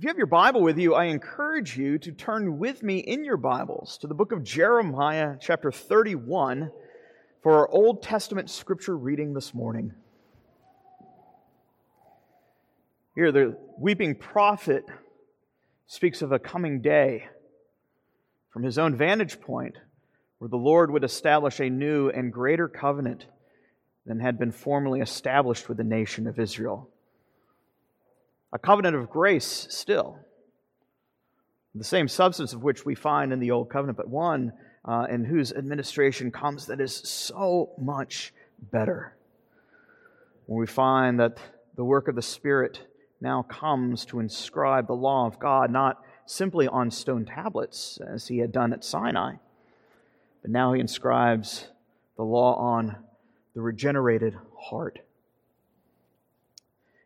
If you have your Bible with you, I encourage you to turn with me in your Bibles to the book of Jeremiah, chapter 31, for our Old Testament scripture reading this morning. Here, the weeping prophet speaks of a coming day from his own vantage point where the Lord would establish a new and greater covenant than had been formerly established with the nation of Israel a covenant of grace still, the same substance of which we find in the Old Covenant, but one uh, in whose administration comes that is so much better. When we find that the work of the Spirit now comes to inscribe the law of God not simply on stone tablets, as he had done at Sinai, but now he inscribes the law on the regenerated heart.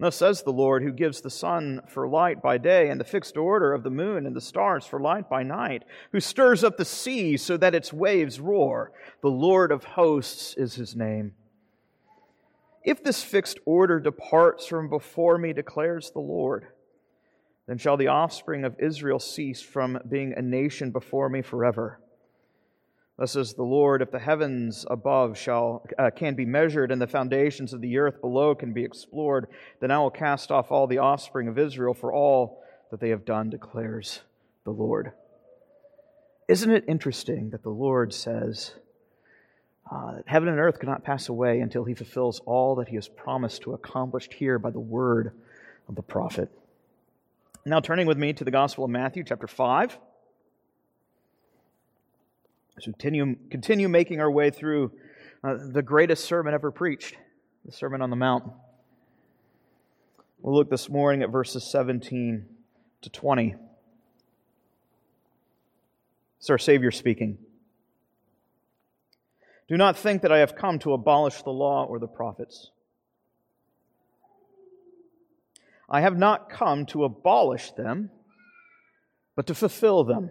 Thus says the Lord, who gives the sun for light by day, and the fixed order of the moon and the stars for light by night, who stirs up the sea so that its waves roar. The Lord of hosts is his name. If this fixed order departs from before me, declares the Lord, then shall the offspring of Israel cease from being a nation before me forever. Thus says the Lord, if the heavens above shall, uh, can be measured and the foundations of the earth below can be explored, then I will cast off all the offspring of Israel for all that they have done, declares the Lord. Isn't it interesting that the Lord says uh, that heaven and earth cannot pass away until he fulfills all that he has promised to accomplish here by the word of the prophet? Now, turning with me to the Gospel of Matthew, chapter 5. As we continue, continue making our way through uh, the greatest sermon ever preached, the Sermon on the Mount. We'll look this morning at verses 17 to 20. It's our Savior speaking. Do not think that I have come to abolish the law or the prophets. I have not come to abolish them, but to fulfill them.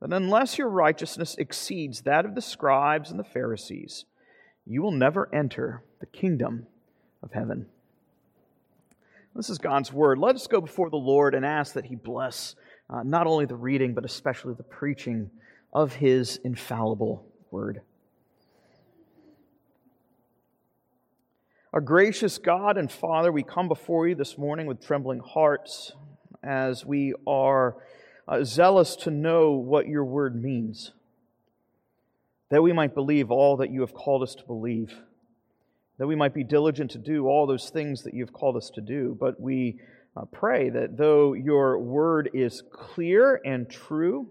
that unless your righteousness exceeds that of the scribes and the Pharisees, you will never enter the kingdom of heaven. This is God's word. Let us go before the Lord and ask that He bless uh, not only the reading, but especially the preaching of His infallible word. Our gracious God and Father, we come before you this morning with trembling hearts as we are uh, zealous to know what your word means, that we might believe all that you have called us to believe, that we might be diligent to do all those things that you have called us to do. But we uh, pray that though your word is clear and true,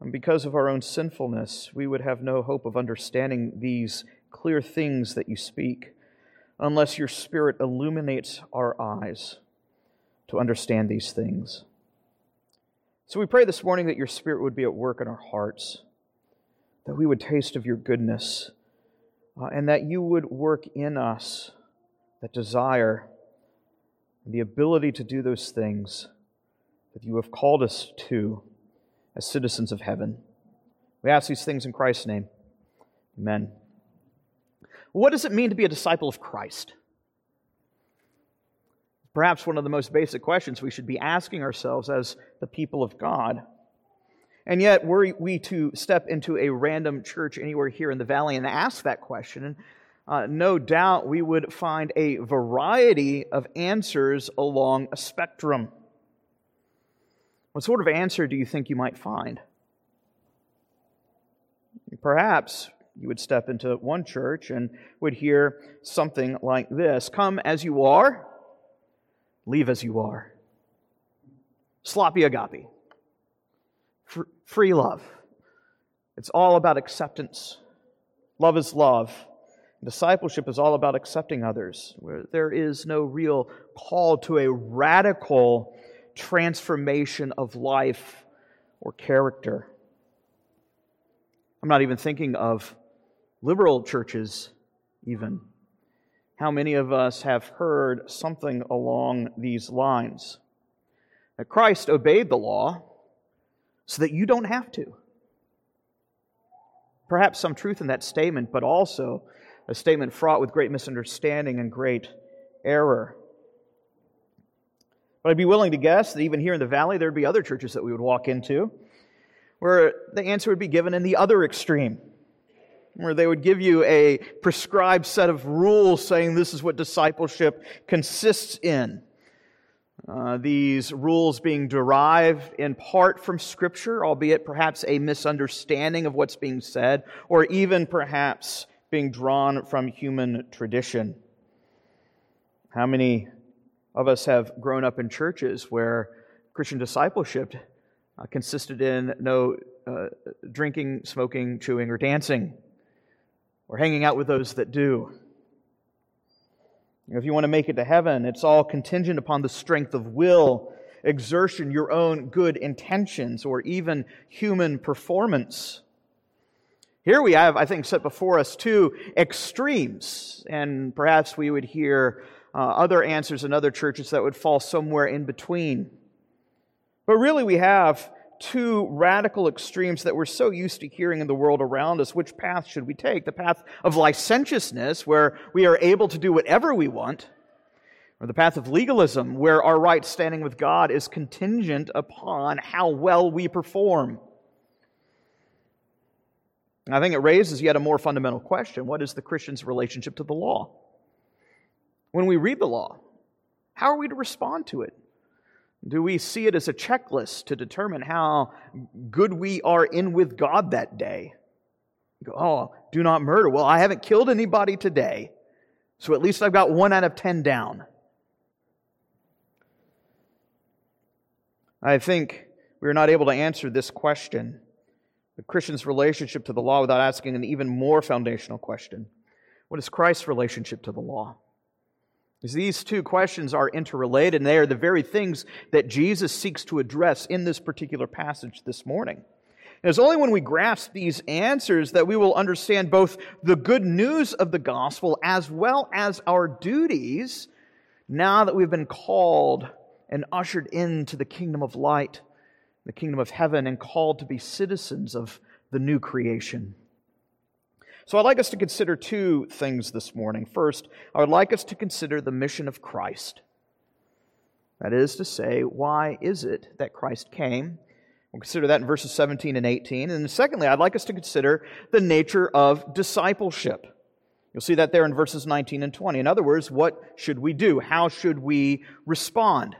and because of our own sinfulness, we would have no hope of understanding these clear things that you speak unless your Spirit illuminates our eyes to understand these things. So we pray this morning that your Spirit would be at work in our hearts, that we would taste of your goodness, uh, and that you would work in us that desire and the ability to do those things that you have called us to as citizens of heaven. We ask these things in Christ's name. Amen. What does it mean to be a disciple of Christ? Perhaps one of the most basic questions we should be asking ourselves as the people of God. And yet, were we to step into a random church anywhere here in the valley and ask that question, uh, no doubt we would find a variety of answers along a spectrum. What sort of answer do you think you might find? Perhaps you would step into one church and would hear something like this Come as you are, leave as you are. Sloppy agape, free love. It's all about acceptance. Love is love. Discipleship is all about accepting others, there is no real call to a radical transformation of life or character. I'm not even thinking of liberal churches, even. How many of us have heard something along these lines? That Christ obeyed the law so that you don't have to. Perhaps some truth in that statement, but also a statement fraught with great misunderstanding and great error. But I'd be willing to guess that even here in the valley, there'd be other churches that we would walk into where the answer would be given in the other extreme, where they would give you a prescribed set of rules saying this is what discipleship consists in. Uh, these rules being derived in part from Scripture, albeit perhaps a misunderstanding of what's being said, or even perhaps being drawn from human tradition. How many of us have grown up in churches where Christian discipleship uh, consisted in no uh, drinking, smoking, chewing, or dancing, or hanging out with those that do? If you want to make it to heaven, it's all contingent upon the strength of will, exertion, your own good intentions, or even human performance. Here we have, I think, set before us two extremes, and perhaps we would hear uh, other answers in other churches that would fall somewhere in between. But really, we have two radical extremes that we're so used to hearing in the world around us. Which path should we take? The path of licentiousness, where we are able to do whatever we want, or the path of legalism, where our right standing with God is contingent upon how well we perform. I think it raises yet a more fundamental question What is the Christian's relationship to the law? When we read the law, how are we to respond to it? Do we see it as a checklist to determine how good we are in with God that day? Go, oh, do not murder. Well, I haven't killed anybody today, so at least I've got one out of ten down. I think we are not able to answer this question the Christian's relationship to the law without asking an even more foundational question What is Christ's relationship to the law? Because these two questions are interrelated, and they are the very things that Jesus seeks to address in this particular passage this morning. And it's only when we grasp these answers that we will understand both the good news of the gospel as well as our duties now that we've been called and ushered into the kingdom of light the kingdom of heaven and called to be citizens of the new creation. So I'd like us to consider two things this morning. First, I would like us to consider the mission of Christ. That is to say, why is it that Christ came? We'll consider that in verses 17 and 18. And secondly, I'd like us to consider the nature of discipleship. You'll see that there in verses 19 and 20. In other words, what should we do? How should we respond?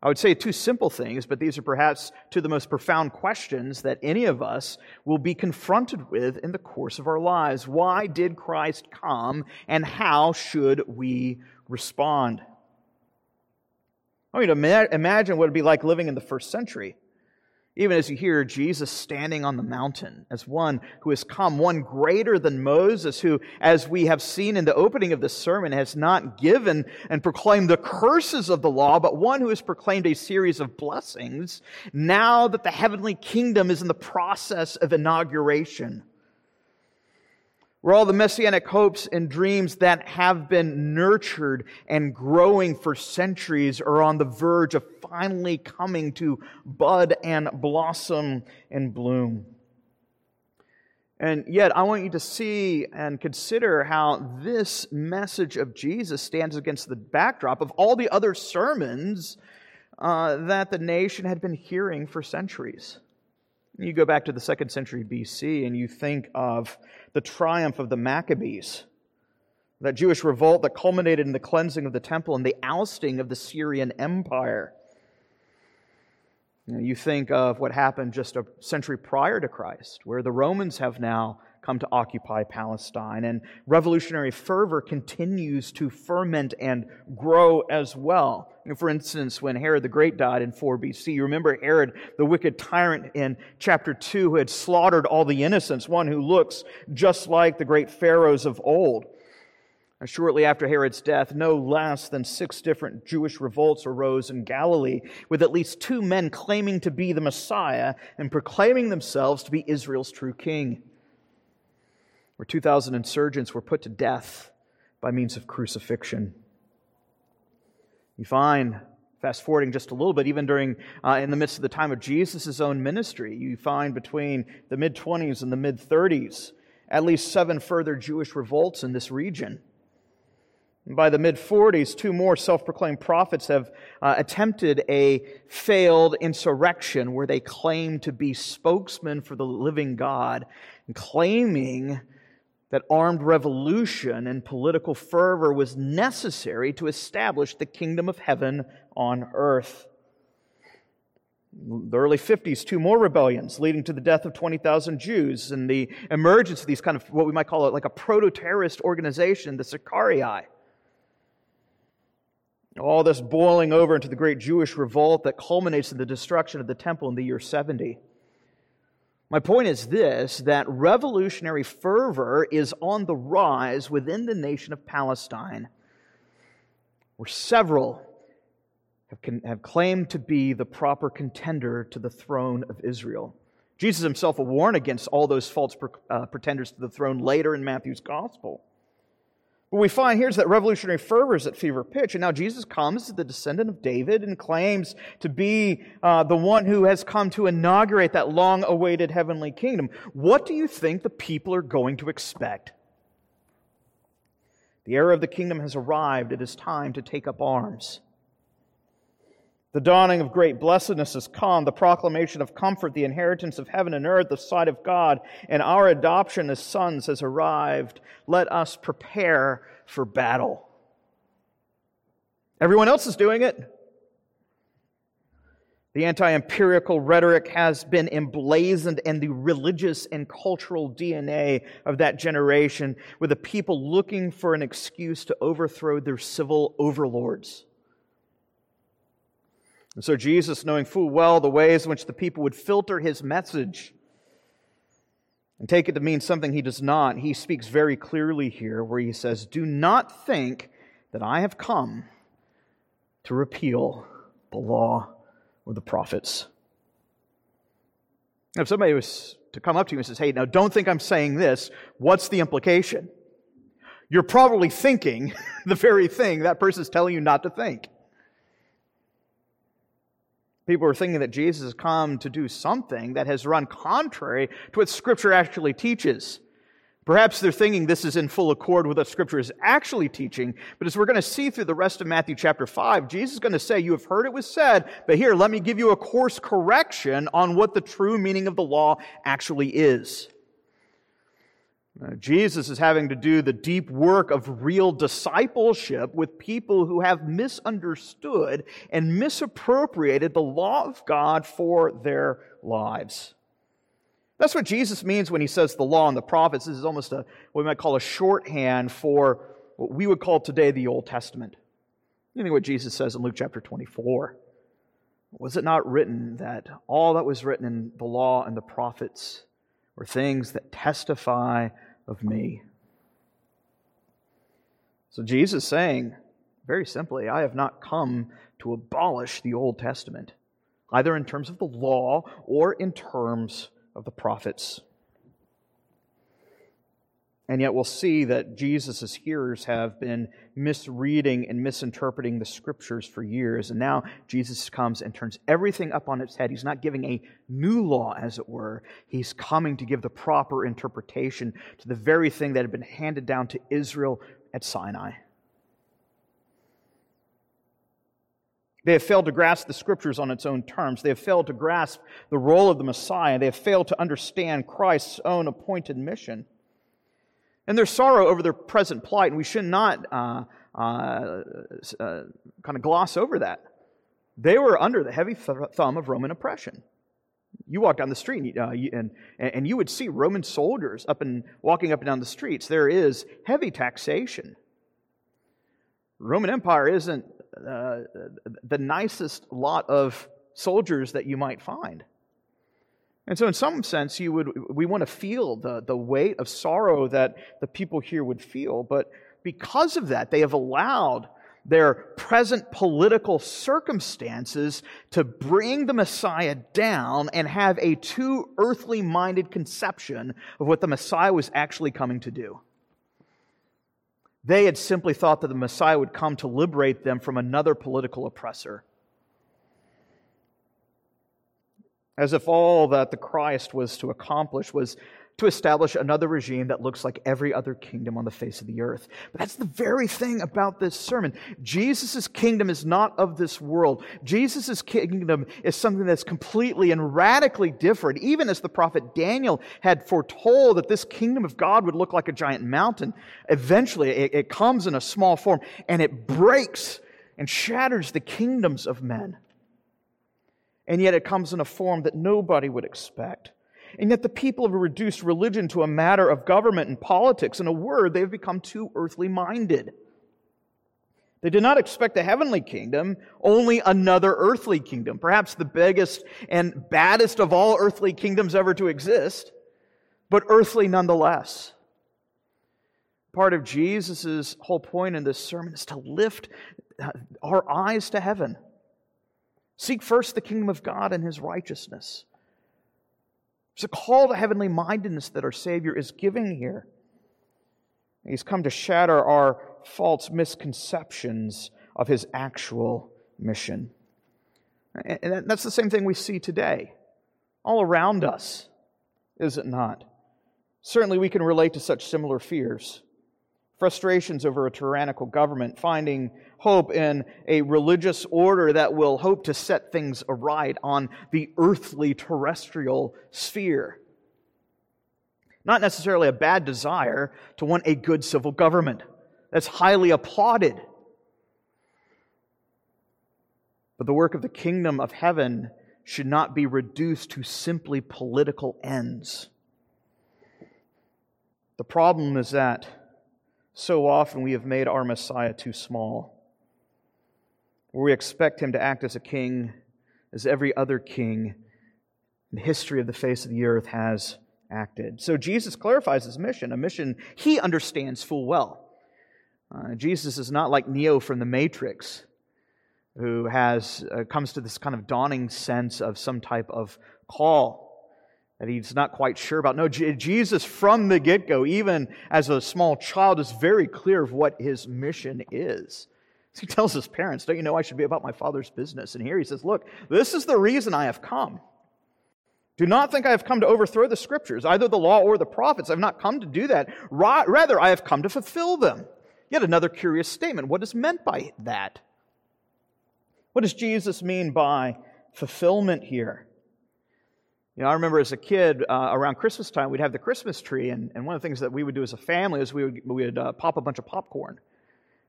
I would say two simple things, but these are perhaps two of the most profound questions that any of us will be confronted with in the course of our lives. Why did Christ come, and how should we respond? I mean, imagine what it would be like living in the first century even as you hear Jesus standing on the mountain as one who has come, one greater than Moses, who, as we have seen in the opening of this sermon, has not given and proclaimed the curses of the law, but one who has proclaimed a series of blessings, now that the heavenly kingdom is in the process of inauguration where all the messianic hopes and dreams that have been nurtured and growing for centuries are on the verge of finally coming to bud and blossom and bloom. And yet, I want you to see and consider how this message of Jesus stands against the backdrop of all the other sermons uh, that the nation had been hearing for centuries. You go back to the second century BC and you think of the triumph of the Maccabees, that Jewish revolt that culminated in the cleansing of the temple and the ousting of the Syrian Empire. You think of what happened just a century prior to Christ, where the Romans have now come to occupy Palestine, and revolutionary fervor continues to ferment and grow as well. For instance, when Herod the Great died in 4 BC, you remember Herod, the wicked tyrant in chapter 2, who had slaughtered all the innocents, one who looks just like the great pharaohs of old. Shortly after Herod's death, no less than six different Jewish revolts arose in Galilee, with at least two men claiming to be the Messiah and proclaiming themselves to be Israel's true king. Where 2,000 insurgents were put to death by means of crucifixion. You find, fast forwarding just a little bit, even during, uh, in the midst of the time of Jesus' own ministry, you find between the mid 20s and the mid 30s at least seven further Jewish revolts in this region. By the mid 40s, two more self proclaimed prophets have uh, attempted a failed insurrection where they claim to be spokesmen for the living God, claiming that armed revolution and political fervor was necessary to establish the kingdom of heaven on earth. The early 50s, two more rebellions leading to the death of 20,000 Jews and the emergence of these kind of what we might call it like a proto terrorist organization, the Sicarii. All this boiling over into the great Jewish revolt that culminates in the destruction of the temple in the year 70. My point is this that revolutionary fervor is on the rise within the nation of Palestine, where several have, claimed to be the proper contender to the throne of Israel. Jesus himself will warn against all those false uh, pretenders to the throne later in Matthew's gospel. What we find here is that revolutionary fervor is at fever pitch. And now Jesus comes as the descendant of David and claims to be uh, the one who has come to inaugurate that long awaited heavenly kingdom. What do you think the people are going to expect? The era of the kingdom has arrived. It is time to take up arms. The dawning of great blessedness has come, the proclamation of comfort, the inheritance of heaven and earth, the sight of God, and our adoption as sons has arrived. Let us prepare for battle. Everyone else is doing it. The anti empirical rhetoric has been emblazoned in the religious and cultural DNA of that generation, with the people looking for an excuse to overthrow their civil overlords. And so Jesus, knowing full well the ways in which the people would filter his message and take it to mean something he does not, he speaks very clearly here where he says, Do not think that I have come to repeal the law or the prophets. If somebody was to come up to you and says, Hey, now don't think I'm saying this, what's the implication? You're probably thinking the very thing that person's telling you not to think. People are thinking that Jesus has come to do something that has run contrary to what Scripture actually teaches. Perhaps they're thinking this is in full accord with what Scripture is actually teaching, but as we're going to see through the rest of Matthew chapter 5, Jesus is going to say, You have heard it was said, but here, let me give you a course correction on what the true meaning of the law actually is. Uh, Jesus is having to do the deep work of real discipleship with people who have misunderstood and misappropriated the law of God for their lives. That's what Jesus means when he says the law and the prophets. This is almost a what we might call a shorthand for what we would call today the Old Testament. You think what Jesus says in Luke chapter 24. Was it not written that all that was written in the law and the prophets were things that testify of me. So Jesus saying, very simply, I have not come to abolish the Old Testament, either in terms of the law or in terms of the prophets. And yet we'll see that Jesus' hearers have been misreading and misinterpreting the scriptures for years. And now Jesus comes and turns everything up on its head. He's not giving a new law, as it were. He's coming to give the proper interpretation to the very thing that had been handed down to Israel at Sinai. They have failed to grasp the scriptures on its own terms. They have failed to grasp the role of the Messiah. They have failed to understand Christ's own appointed mission and their sorrow over their present plight, and we should not uh, uh, uh, kind of gloss over that. They were under the heavy th- thumb of Roman oppression. You walk down the street and, uh, you, and, and you would see Roman soldiers up and walking up and down the streets. There is heavy taxation. Roman Empire isn't uh, the nicest lot of soldiers that you might find. And so, in some sense, you would, we want to feel the, the weight of sorrow that the people here would feel. But because of that, they have allowed their present political circumstances to bring the Messiah down and have a too earthly minded conception of what the Messiah was actually coming to do. They had simply thought that the Messiah would come to liberate them from another political oppressor. As if all that the Christ was to accomplish was to establish another regime that looks like every other kingdom on the face of the earth. But that's the very thing about this sermon. Jesus' kingdom is not of this world. Jesus' kingdom is something that's completely and radically different, even as the prophet Daniel had foretold that this kingdom of God would look like a giant mountain. Eventually, it, it comes in a small form and it breaks and shatters the kingdoms of men and yet it comes in a form that nobody would expect. And yet the people have reduced religion to a matter of government and politics. In a word, they have become too earthly minded. They did not expect a heavenly kingdom, only another earthly kingdom, perhaps the biggest and baddest of all earthly kingdoms ever to exist, but earthly nonetheless. Part of Jesus' whole point in this sermon is to lift uh, our eyes to heaven Seek first the kingdom of God and his righteousness. It's a call to heavenly mindedness that our Savior is giving here. He's come to shatter our false misconceptions of his actual mission. And that's the same thing we see today, all around us, is it not? Certainly, we can relate to such similar fears frustrations over a tyrannical government, finding hope in a religious order that will hope to set things aright on the earthly terrestrial sphere. Not necessarily a bad desire to want a good civil government. That's highly applauded. But the work of the kingdom of heaven should not be reduced to simply political ends. The problem is that so often we have made our Messiah too small. Where we expect him to act as a king, as every other king in the history of the face of the earth has acted. So Jesus clarifies his mission, a mission he understands full well. Uh, Jesus is not like Neo from the Matrix, who has uh, comes to this kind of dawning sense of some type of call that he's not quite sure about. No, Jesus from the get go, even as a small child, is very clear of what his mission is. He tells his parents, Don't you know I should be about my father's business? And here he says, Look, this is the reason I have come. Do not think I have come to overthrow the scriptures, either the law or the prophets. I've not come to do that. Rather, I have come to fulfill them. Yet another curious statement. What is meant by that? What does Jesus mean by fulfillment here? You know, I remember as a kid uh, around Christmas time, we'd have the Christmas tree, and, and one of the things that we would do as a family is we would, we would uh, pop a bunch of popcorn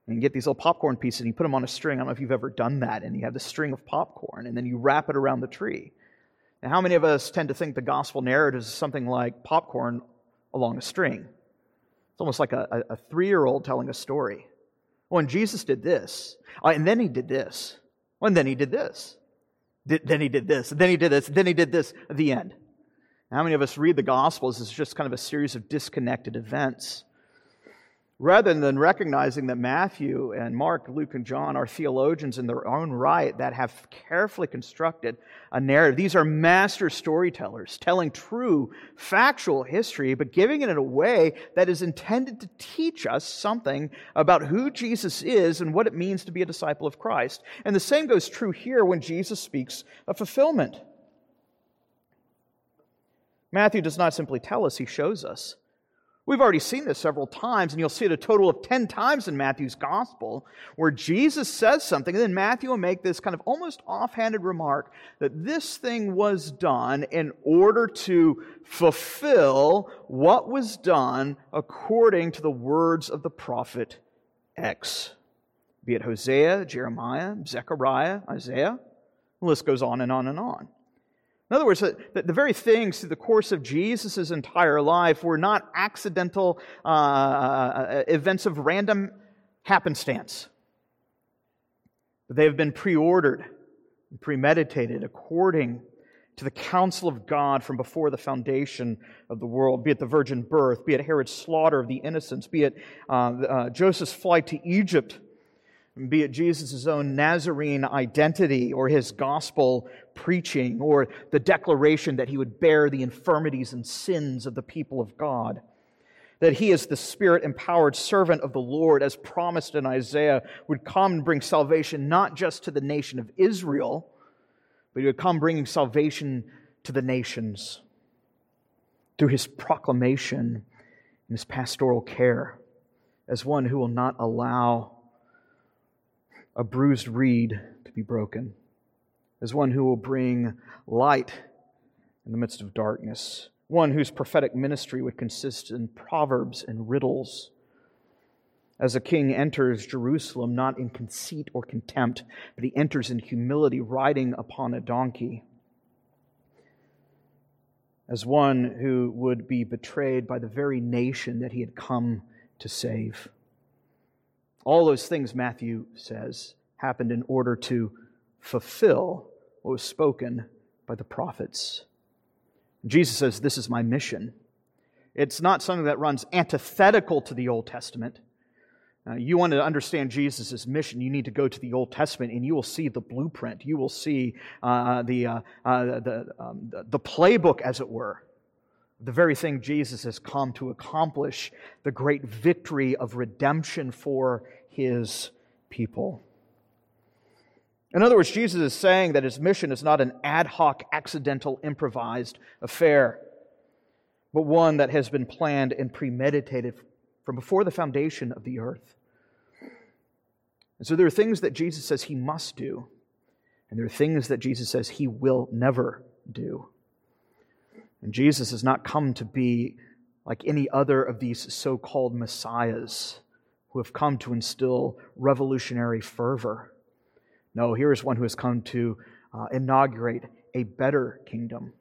and you get these little popcorn pieces and you put them on a string. I don't know if you've ever done that, and you have the string of popcorn, and then you wrap it around the tree. Now, how many of us tend to think the gospel narrative is something like popcorn along a string? It's almost like a, a three year old telling a story. Well, and Jesus did this, uh, and then he did this, well, and then he did this then he did this, then he did this, then he did this, at the end. How many of us read the Gospels as just kind of a series of disconnected events? Rather than recognizing that Matthew and Mark, Luke, and John are theologians in their own right that have carefully constructed a narrative. These are master storytellers telling true, factual history, but giving it in a way that is intended to teach us something about who Jesus is and what it means to be a disciple of Christ. And the same goes true here when Jesus speaks of fulfillment. Matthew does not simply tell us, he shows us. We've already seen this several times, and you'll see it a total of 10 times in Matthew's gospel, where Jesus says something, and then Matthew will make this kind of almost offhanded remark that this thing was done in order to fulfill what was done according to the words of the prophet X. Be it Hosea, Jeremiah, Zechariah, Isaiah, the list goes on and on and on. In other words, the, the very things through the course of Jesus' entire life were not accidental uh, uh, events of random happenstance. But they have been preordered and premeditated according to the counsel of God from before the foundation of the world, be it the virgin birth, be it Herod's slaughter of the innocents, be it uh, uh Joseph's flight to Egypt be it Jesus' own Nazarene identity or his gospel preaching or the declaration that he would bear the infirmities and sins of the people of God. That he, is the spirit empowered servant of the Lord, as promised in Isaiah, would come and bring salvation not just to the nation of Israel, but he would come bringing salvation to the nations through his proclamation and his pastoral care as one who will not allow a bruised reed to be broken, as one who will bring light in the midst of darkness, one whose prophetic ministry would consist in proverbs and riddles. As a king enters Jerusalem, not in conceit or contempt, but he enters in humility, riding upon a donkey. As one who would be betrayed by the very nation that he had come to save. All those things, Matthew says, happened in order to fulfill what was spoken by the prophets. Jesus says, This is my mission. It's not something that runs antithetical to the Old Testament. Uh, you want to understand Jesus' mission, you need to go to the Old Testament and you will see the blueprint. You will see uh, the, uh, uh the, um, the playbook, as it were, the very thing Jesus has come to accomplish the great victory of redemption for his people. In other words, Jesus is saying that his mission is not an ad hoc, accidental, improvised affair, but one that has been planned and premeditated from before the foundation of the earth. And so there are things that Jesus says he must do, and there are things that Jesus says he will never do. And Jesus has not come to be like any other of these so called messiahs who have come to instill revolutionary fervor. No, here is one who has come to uh, inaugurate a better kingdom,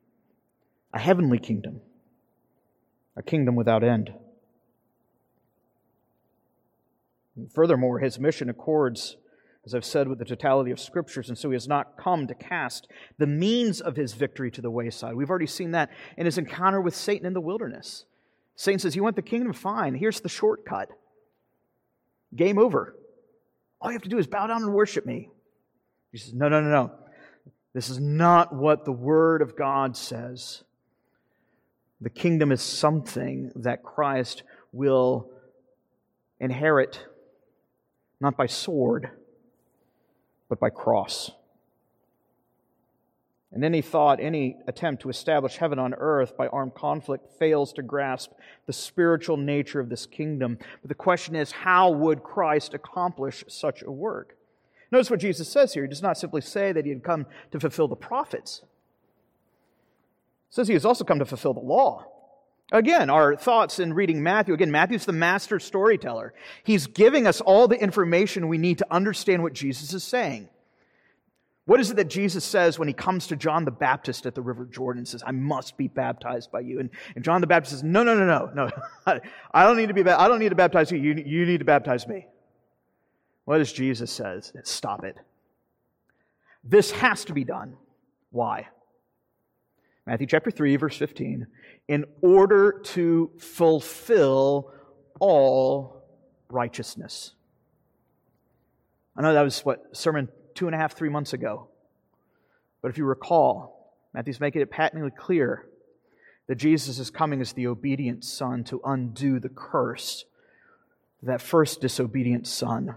a heavenly kingdom, a kingdom without end. And furthermore, his mission accords, as I've said, with the totality of scriptures, and so he has not come to cast the means of his victory to the wayside. We've already seen that in his encounter with Satan in the wilderness. Satan says, You want the kingdom? Fine. Here's the shortcut. Game over. All you have to do is bow down and worship me. He says, No, no, no, no. This is not what the Word of God says. The kingdom is something that Christ will inherit, not by sword, but by cross. And any thought, any attempt to establish heaven on earth by armed conflict fails to grasp the spiritual nature of this kingdom. But the question is, how would Christ accomplish such a work? Notice what Jesus says here. He does not simply say that he had come to fulfill the prophets. He says he has also come to fulfill the law. Again, our thoughts in reading Matthew. Again, Matthew's the master storyteller. He's giving us all the information we need to understand what Jesus is saying. What is it that Jesus says when he comes to John the Baptist at the River Jordan and says, I must be baptized by you? And, and John the Baptist says, No, no, no, no, no. I don't need to be, I don't need to baptize you. you. You need to baptize me. What does Jesus says? Stop it. This has to be done. Why? Matthew chapter 3, verse 15. In order to fulfill all righteousness. I know that was what sermon two and a half, three months ago. But if you recall, Matthew's making it patently clear that Jesus is coming as the obedient son to undo the curse that first disobedient son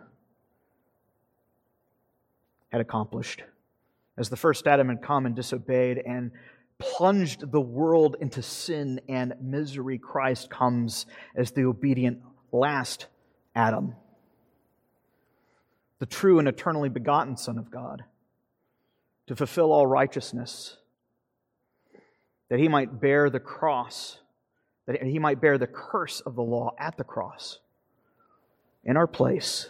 had accomplished. As the first Adam had come and disobeyed and plunged the world into sin and misery, Christ comes as the obedient last Adam, the true and eternally begotten Son of God, to fulfill all righteousness, that he might bear the cross, that he might bear the curse of the law at the cross in our place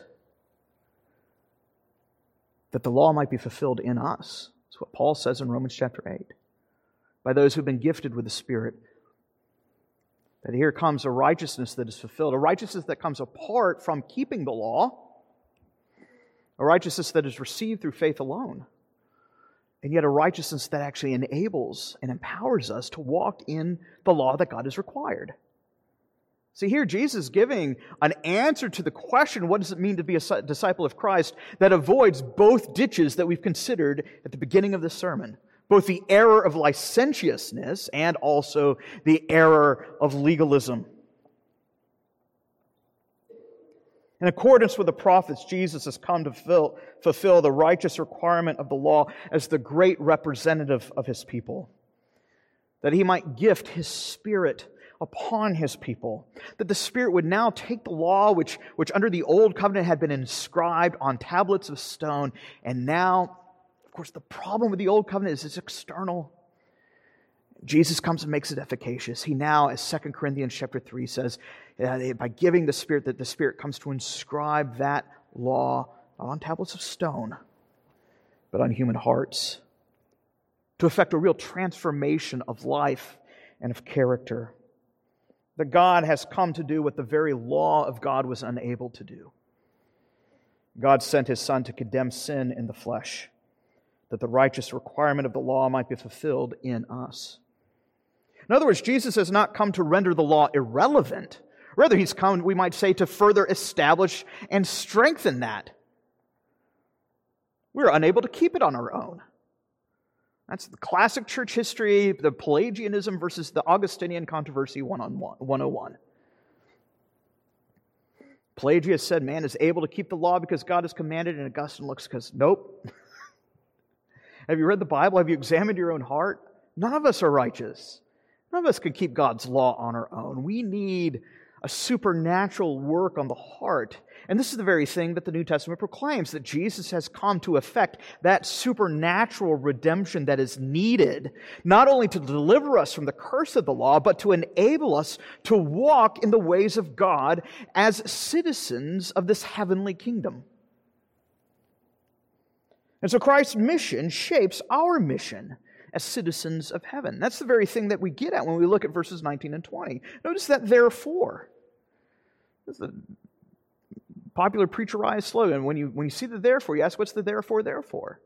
that the law might be fulfilled in us. That's what Paul says in Romans chapter 8. By those who've been gifted with the Spirit. That here comes a righteousness that is fulfilled, a righteousness that comes apart from keeping the law, a righteousness that is received through faith alone, and yet a righteousness that actually enables and empowers us to walk in the law that God has required. See, here Jesus is giving an answer to the question what does it mean to be a disciple of Christ that avoids both ditches that we've considered at the beginning of this sermon both the error of licentiousness and also the error of legalism. In accordance with the prophets, Jesus has come to fulfill, fulfill the righteous requirement of the law as the great representative of his people, that he might gift his spirit upon his people. That the Spirit would now take the law, which, which under the old covenant had been inscribed on tablets of stone, and now, of course, the problem with the old covenant is it's external. Jesus comes and makes it efficacious. He now, as 2 Corinthians chapter 3 says, uh, by giving the Spirit, that the Spirit comes to inscribe that law not on tablets of stone, but on human hearts, to effect a real transformation of life and of character that God has come to do what the very law of God was unable to do. God sent his Son to condemn sin in the flesh, that the righteous requirement of the law might be fulfilled in us. In other words, Jesus has not come to render the law irrelevant. Rather, he's come, we might say, to further establish and strengthen that. We're unable to keep it on our own. That's the classic church history, the Pelagianism versus the Augustinian controversy 101. Pelagius said man is able to keep the law because God has commanded, and Augustine looks because, nope. Have you read the Bible? Have you examined your own heart? None of us are righteous. None of us can keep God's law on our own. We need a supernatural work on the heart. And this is the very thing that the New Testament proclaims that Jesus has come to effect that supernatural redemption that is needed, not only to deliver us from the curse of the law, but to enable us to walk in the ways of God as citizens of this heavenly kingdom. And so Christ's mission shapes our mission as citizens of heaven. That's the very thing that we get at when we look at verses 19 and 20. Notice that therefore. This is a popular preacherized slogan. When you, when you see the therefore, you ask, what's the therefore, therefore?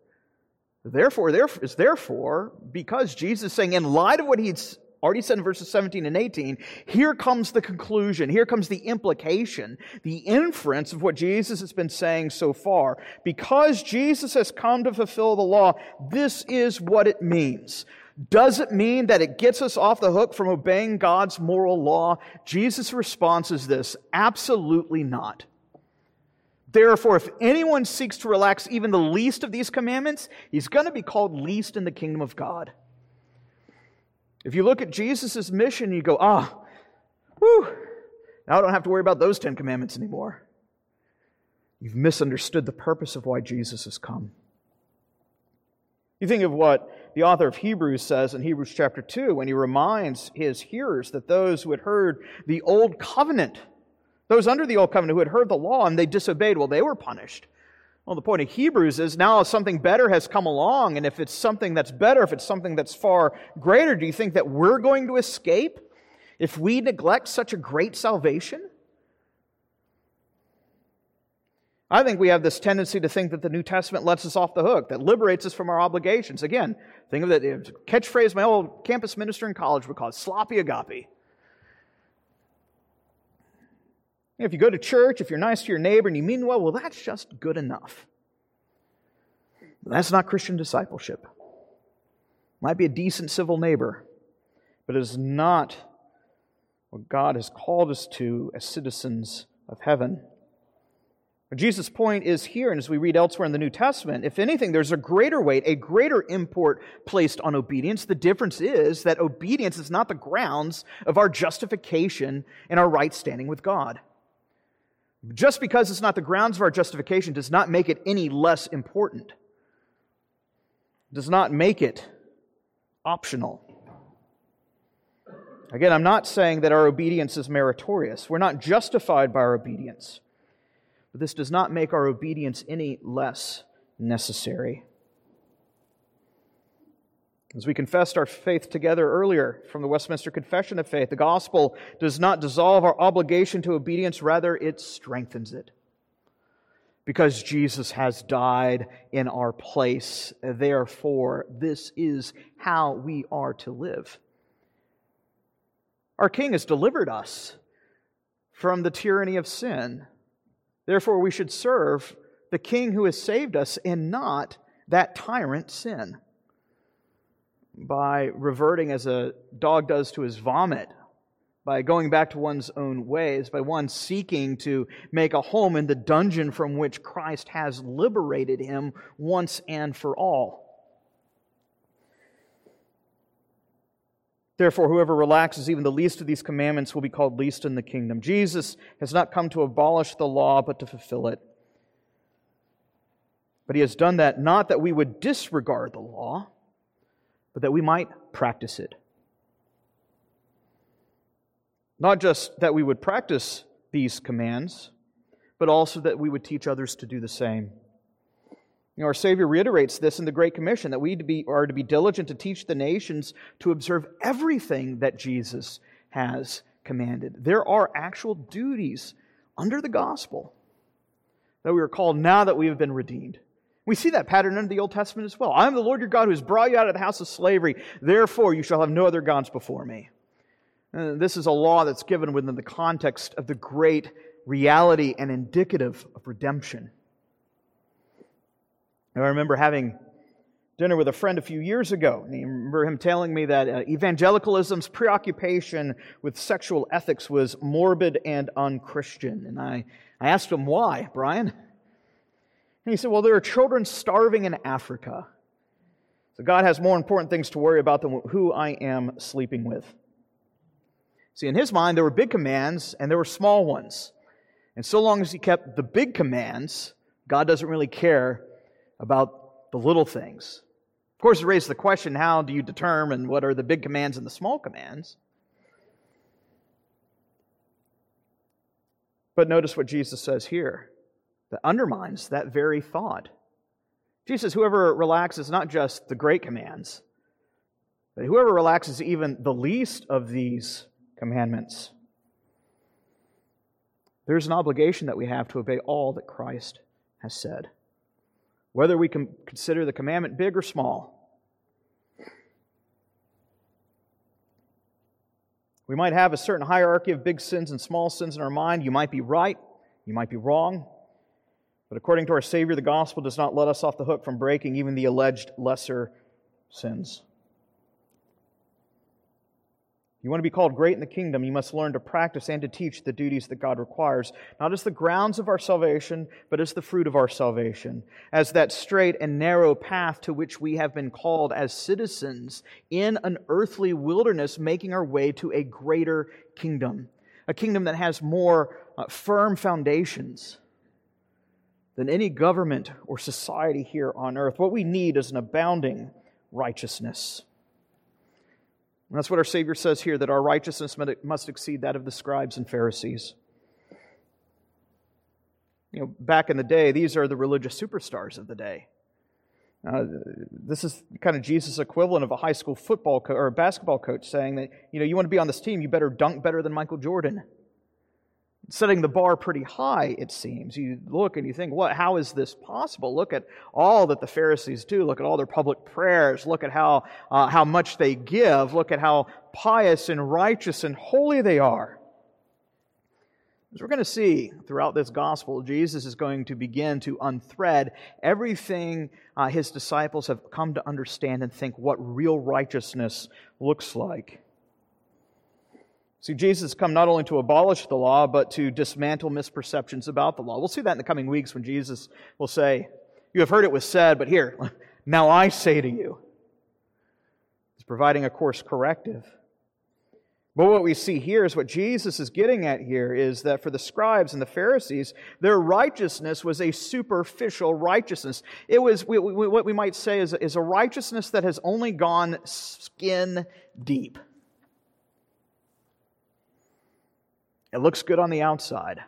Therefore, therefore is therefore because Jesus is saying, in light of what he's already said in verses 17 and 18, here comes the conclusion, here comes the implication, the inference of what Jesus has been saying so far. Because Jesus has come to fulfill the law, this is what it means. Does it mean that it gets us off the hook from obeying God's moral law? Jesus' response is this absolutely not. Therefore, if anyone seeks to relax even the least of these commandments, he's going to be called least in the kingdom of God. If you look at Jesus' mission, you go, ah, whew, now I don't have to worry about those Ten Commandments anymore. You've misunderstood the purpose of why Jesus has come. You think of what the author of Hebrews says in Hebrews chapter 2 when he reminds his hearers that those who had heard the old covenant, those under the old covenant who had heard the law and they disobeyed, well, they were punished. Well, the point of Hebrews is now something better has come along, and if it's something that's better, if it's something that's far greater, do you think that we're going to escape if we neglect such a great salvation? I think we have this tendency to think that the New Testament lets us off the hook, that liberates us from our obligations. Again, think of that catchphrase my old campus minister in college would call it sloppy agape. If you go to church, if you're nice to your neighbor and you mean well, well, that's just good enough. That's not Christian discipleship. Might be a decent civil neighbor, but it is not what God has called us to as citizens of heaven. Jesus' point is here, and as we read elsewhere in the New Testament, if anything, there's a greater weight, a greater import placed on obedience. The difference is that obedience is not the grounds of our justification and our right standing with God. Just because it's not the grounds of our justification does not make it any less important, does not make it optional. Again, I'm not saying that our obedience is meritorious. We're not justified by our obedience. But this does not make our obedience any less necessary. As we confessed our faith together earlier from the Westminster Confession of Faith, the gospel does not dissolve our obligation to obedience, rather, it strengthens it. Because Jesus has died in our place. Therefore, this is how we are to live. Our King has delivered us from the tyranny of sin. Therefore, we should serve the King who has saved us and not that tyrant sin. By reverting as a dog does to his vomit, by going back to one's own ways, by one seeking to make a home in the dungeon from which Christ has liberated him once and for all. Therefore, whoever relaxes even the least of these commandments will be called least in the kingdom. Jesus has not come to abolish the law, but to fulfill it. But he has done that not that we would disregard the law, but that we might practice it. Not just that we would practice these commands, but also that we would teach others to do the same. You know, our Savior reiterates this in the Great Commission that we are to be diligent to teach the nations to observe everything that Jesus has commanded. There are actual duties under the gospel that we are called now that we have been redeemed. We see that pattern under the Old Testament as well. I am the Lord your God who has brought you out of the house of slavery. Therefore, you shall have no other gods before me. Uh, this is a law that's given within the context of the great reality and indicative of redemption. I remember having dinner with a friend a few years ago, and I remember him telling me that uh, evangelicalism's preoccupation with sexual ethics was morbid and unchristian. And I, I asked him why, Brian. And he said, Well, there are children starving in Africa. So God has more important things to worry about than who I am sleeping with. See, in his mind, there were big commands and there were small ones. And so long as he kept the big commands, God doesn't really care about the little things. Of course, it raises the question how do you determine what are the big commands and the small commands? But notice what Jesus says here that undermines that very thought. Jesus, whoever relaxes not just the great commands, but whoever relaxes even the least of these commandments, there's an obligation that we have to obey all that Christ has said whether we can consider the commandment big or small. We might have a certain hierarchy of big sins and small sins in our mind. You might be right, you might be wrong. But according to our Savior, the gospel does not let us off the hook from breaking even the alleged lesser sins. You want to be called great in the kingdom, you must learn to practice and to teach the duties that God requires, not as the grounds of our salvation, but as the fruit of our salvation, as that straight and narrow path to which we have been called as citizens in an earthly wilderness, making our way to a greater kingdom, a kingdom that has more uh, firm foundations than any government or society here on earth. What we need is an abounding righteousness. And that's what our Savior says here that our righteousness must exceed that of the scribes and Pharisees. You know, back in the day, these are the religious superstars of the day. Uh, this is kind of Jesus' equivalent of a high school football co- or a basketball coach saying that, you know, you want to be on this team, you better dunk better than Michael Jordan setting the bar pretty high, it seems. You look and you think, what, how is this possible? Look at all that the Pharisees do. Look at all their public prayers. Look at how, uh, how much they give. Look at how pious and righteous and holy they are. As we're going to see throughout this gospel, Jesus is going to begin to unthread everything uh, his disciples have come to understand and think what real righteousness looks like. See, Jesus has come not only to abolish the law, but to dismantle misperceptions about the law. We'll see that in the coming weeks when Jesus will say, You have heard it was said, but here, now I say to you. He's providing a course corrective. But what we see here is what Jesus is getting at here is that for the scribes and the Pharisees, their righteousness was a superficial righteousness. It was what we might say is, is a righteousness that has only gone skin deep. It looks good on the outside,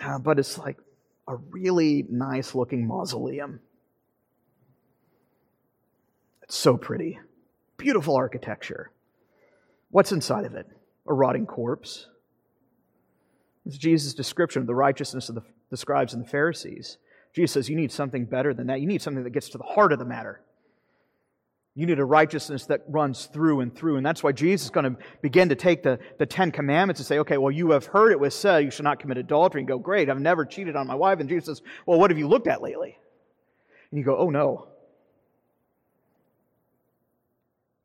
uh, but it's like a really nice looking mausoleum. It's so pretty. Beautiful architecture What's inside of it? A rotting corpse. It's Jesus' description of the righteousness of the, the scribes and the Pharisees. Jesus says, You need something better than that. You need something that gets to the heart of the matter. You need a righteousness that runs through and through. And that's why Jesus is going to begin to take the, the Ten Commandments and say, okay, well, you have heard it was said you should not commit adultery. And go, great, I've never cheated on my wife. And Jesus says, well, what have you looked at lately? And you go, oh, no.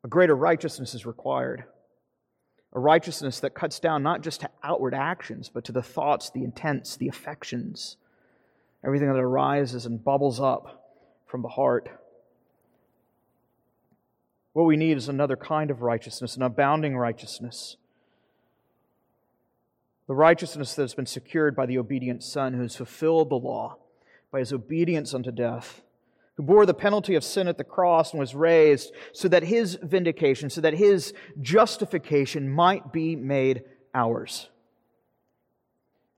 A greater righteousness is required a righteousness that cuts down not just to outward actions, but to the thoughts, the intents, the affections, everything that arises and bubbles up from the heart. What we need is another kind of righteousness, an abounding righteousness. The righteousness that has been secured by the obedient Son who has fulfilled the law by his obedience unto death who bore the penalty of sin at the cross and was raised so that his vindication, so that his justification might be made ours.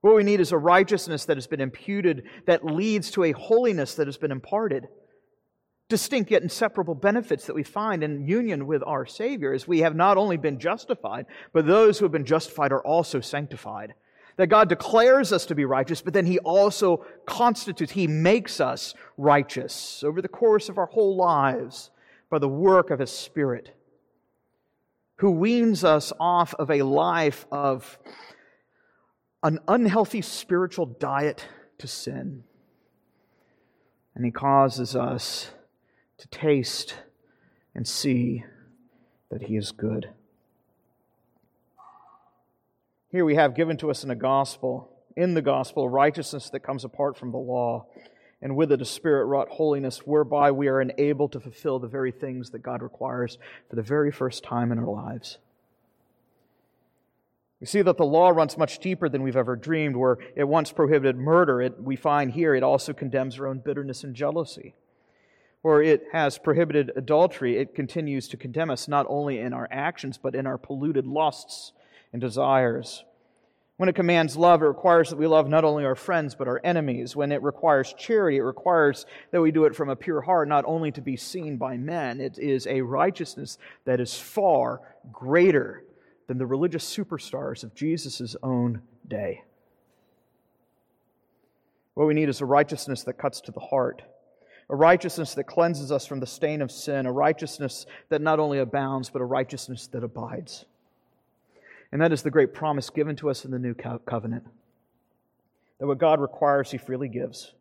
What we need is a righteousness that has been imputed, that leads to a holiness that has been imparted. Distinct yet inseparable benefits that we find in union with our Savior is we have not only been justified, but those who have been justified are also sanctified that God declares us to be righteous, but then He also constitutes, He makes us righteous over the course of our whole lives by the work of His Spirit, who weans us off of a life of an unhealthy spiritual diet to sin. And He causes us to taste and see that He is good. Here we have given to us in the gospel, in the gospel, righteousness that comes apart from the law, and with it a spirit wrought holiness, whereby we are enabled to fulfill the very things that God requires for the very first time in our lives. We see that the law runs much deeper than we've ever dreamed. Where it once prohibited murder, it, we find here it also condemns our own bitterness and jealousy. Or it has prohibited adultery, it continues to condemn us not only in our actions, but in our polluted lusts and desires. When it commands love, it requires that we love not only our friends, but our enemies. When it requires charity, it requires that we do it from a pure heart, not only to be seen by men. It is a righteousness that is far greater than the religious superstars of Jesus' own day. What we need is a righteousness that cuts to the heart, a righteousness that cleanses us from the stain of sin, a righteousness that not only abounds, but a righteousness that abides. And that is the great promise given to us in the new covenant that what God requires, He freely gives.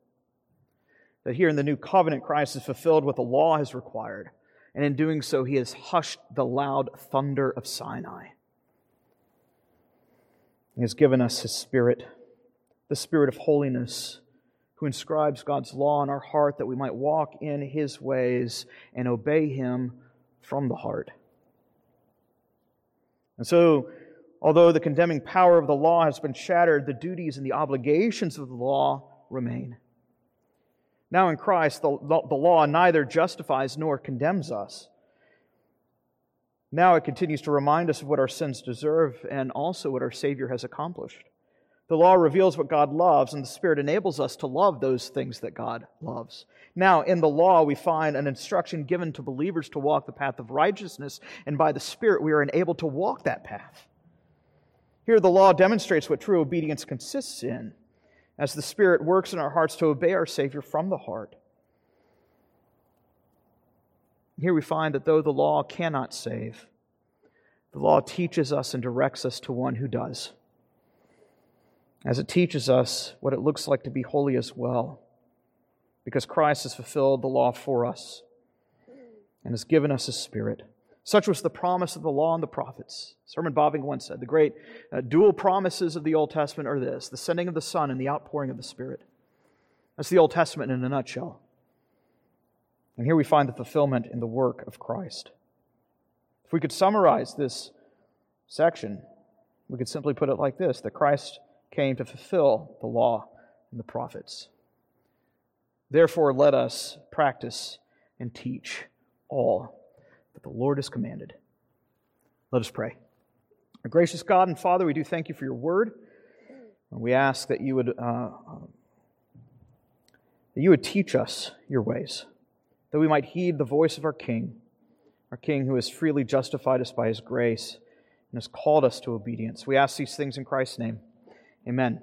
That here in the new covenant, Christ has fulfilled what the law has required. And in doing so, He has hushed the loud thunder of Sinai. He has given us His Spirit, the Spirit of holiness, who inscribes God's law in our heart that we might walk in His ways and obey Him from the heart. And so, Although the condemning power of the law has been shattered, the duties and the obligations of the law remain. Now in Christ, the, the law neither justifies nor condemns us. Now it continues to remind us of what our sins deserve and also what our Savior has accomplished. The law reveals what God loves, and the Spirit enables us to love those things that God loves. Now, in the law, we find an instruction given to believers to walk the path of righteousness, and by the Spirit, we are enabled to walk that path. Here, the law demonstrates what true obedience consists in, as the Spirit works in our hearts to obey our Savior from the heart. Here we find that though the law cannot save, the law teaches us and directs us to one who does. As it teaches us what it looks like to be holy as well, because Christ has fulfilled the law for us and has given us His Spirit. Such was the promise of the law and the prophets. Herman Bavinck once said the great uh, dual promises of the Old Testament are this the sending of the Son and the outpouring of the Spirit. That's the Old Testament in a nutshell. And here we find the fulfillment in the work of Christ. If we could summarize this section, we could simply put it like this that Christ came to fulfill the law and the prophets. Therefore, let us practice and teach all that the Lord has commanded. Let us pray. Our gracious God and Father, we do thank you for your word. And we ask that you would, uh, that you would teach us your ways that we might heed the voice of our King, our King who has freely justified us by his grace and has called us to obedience. We ask these things in Christ's name. Amen.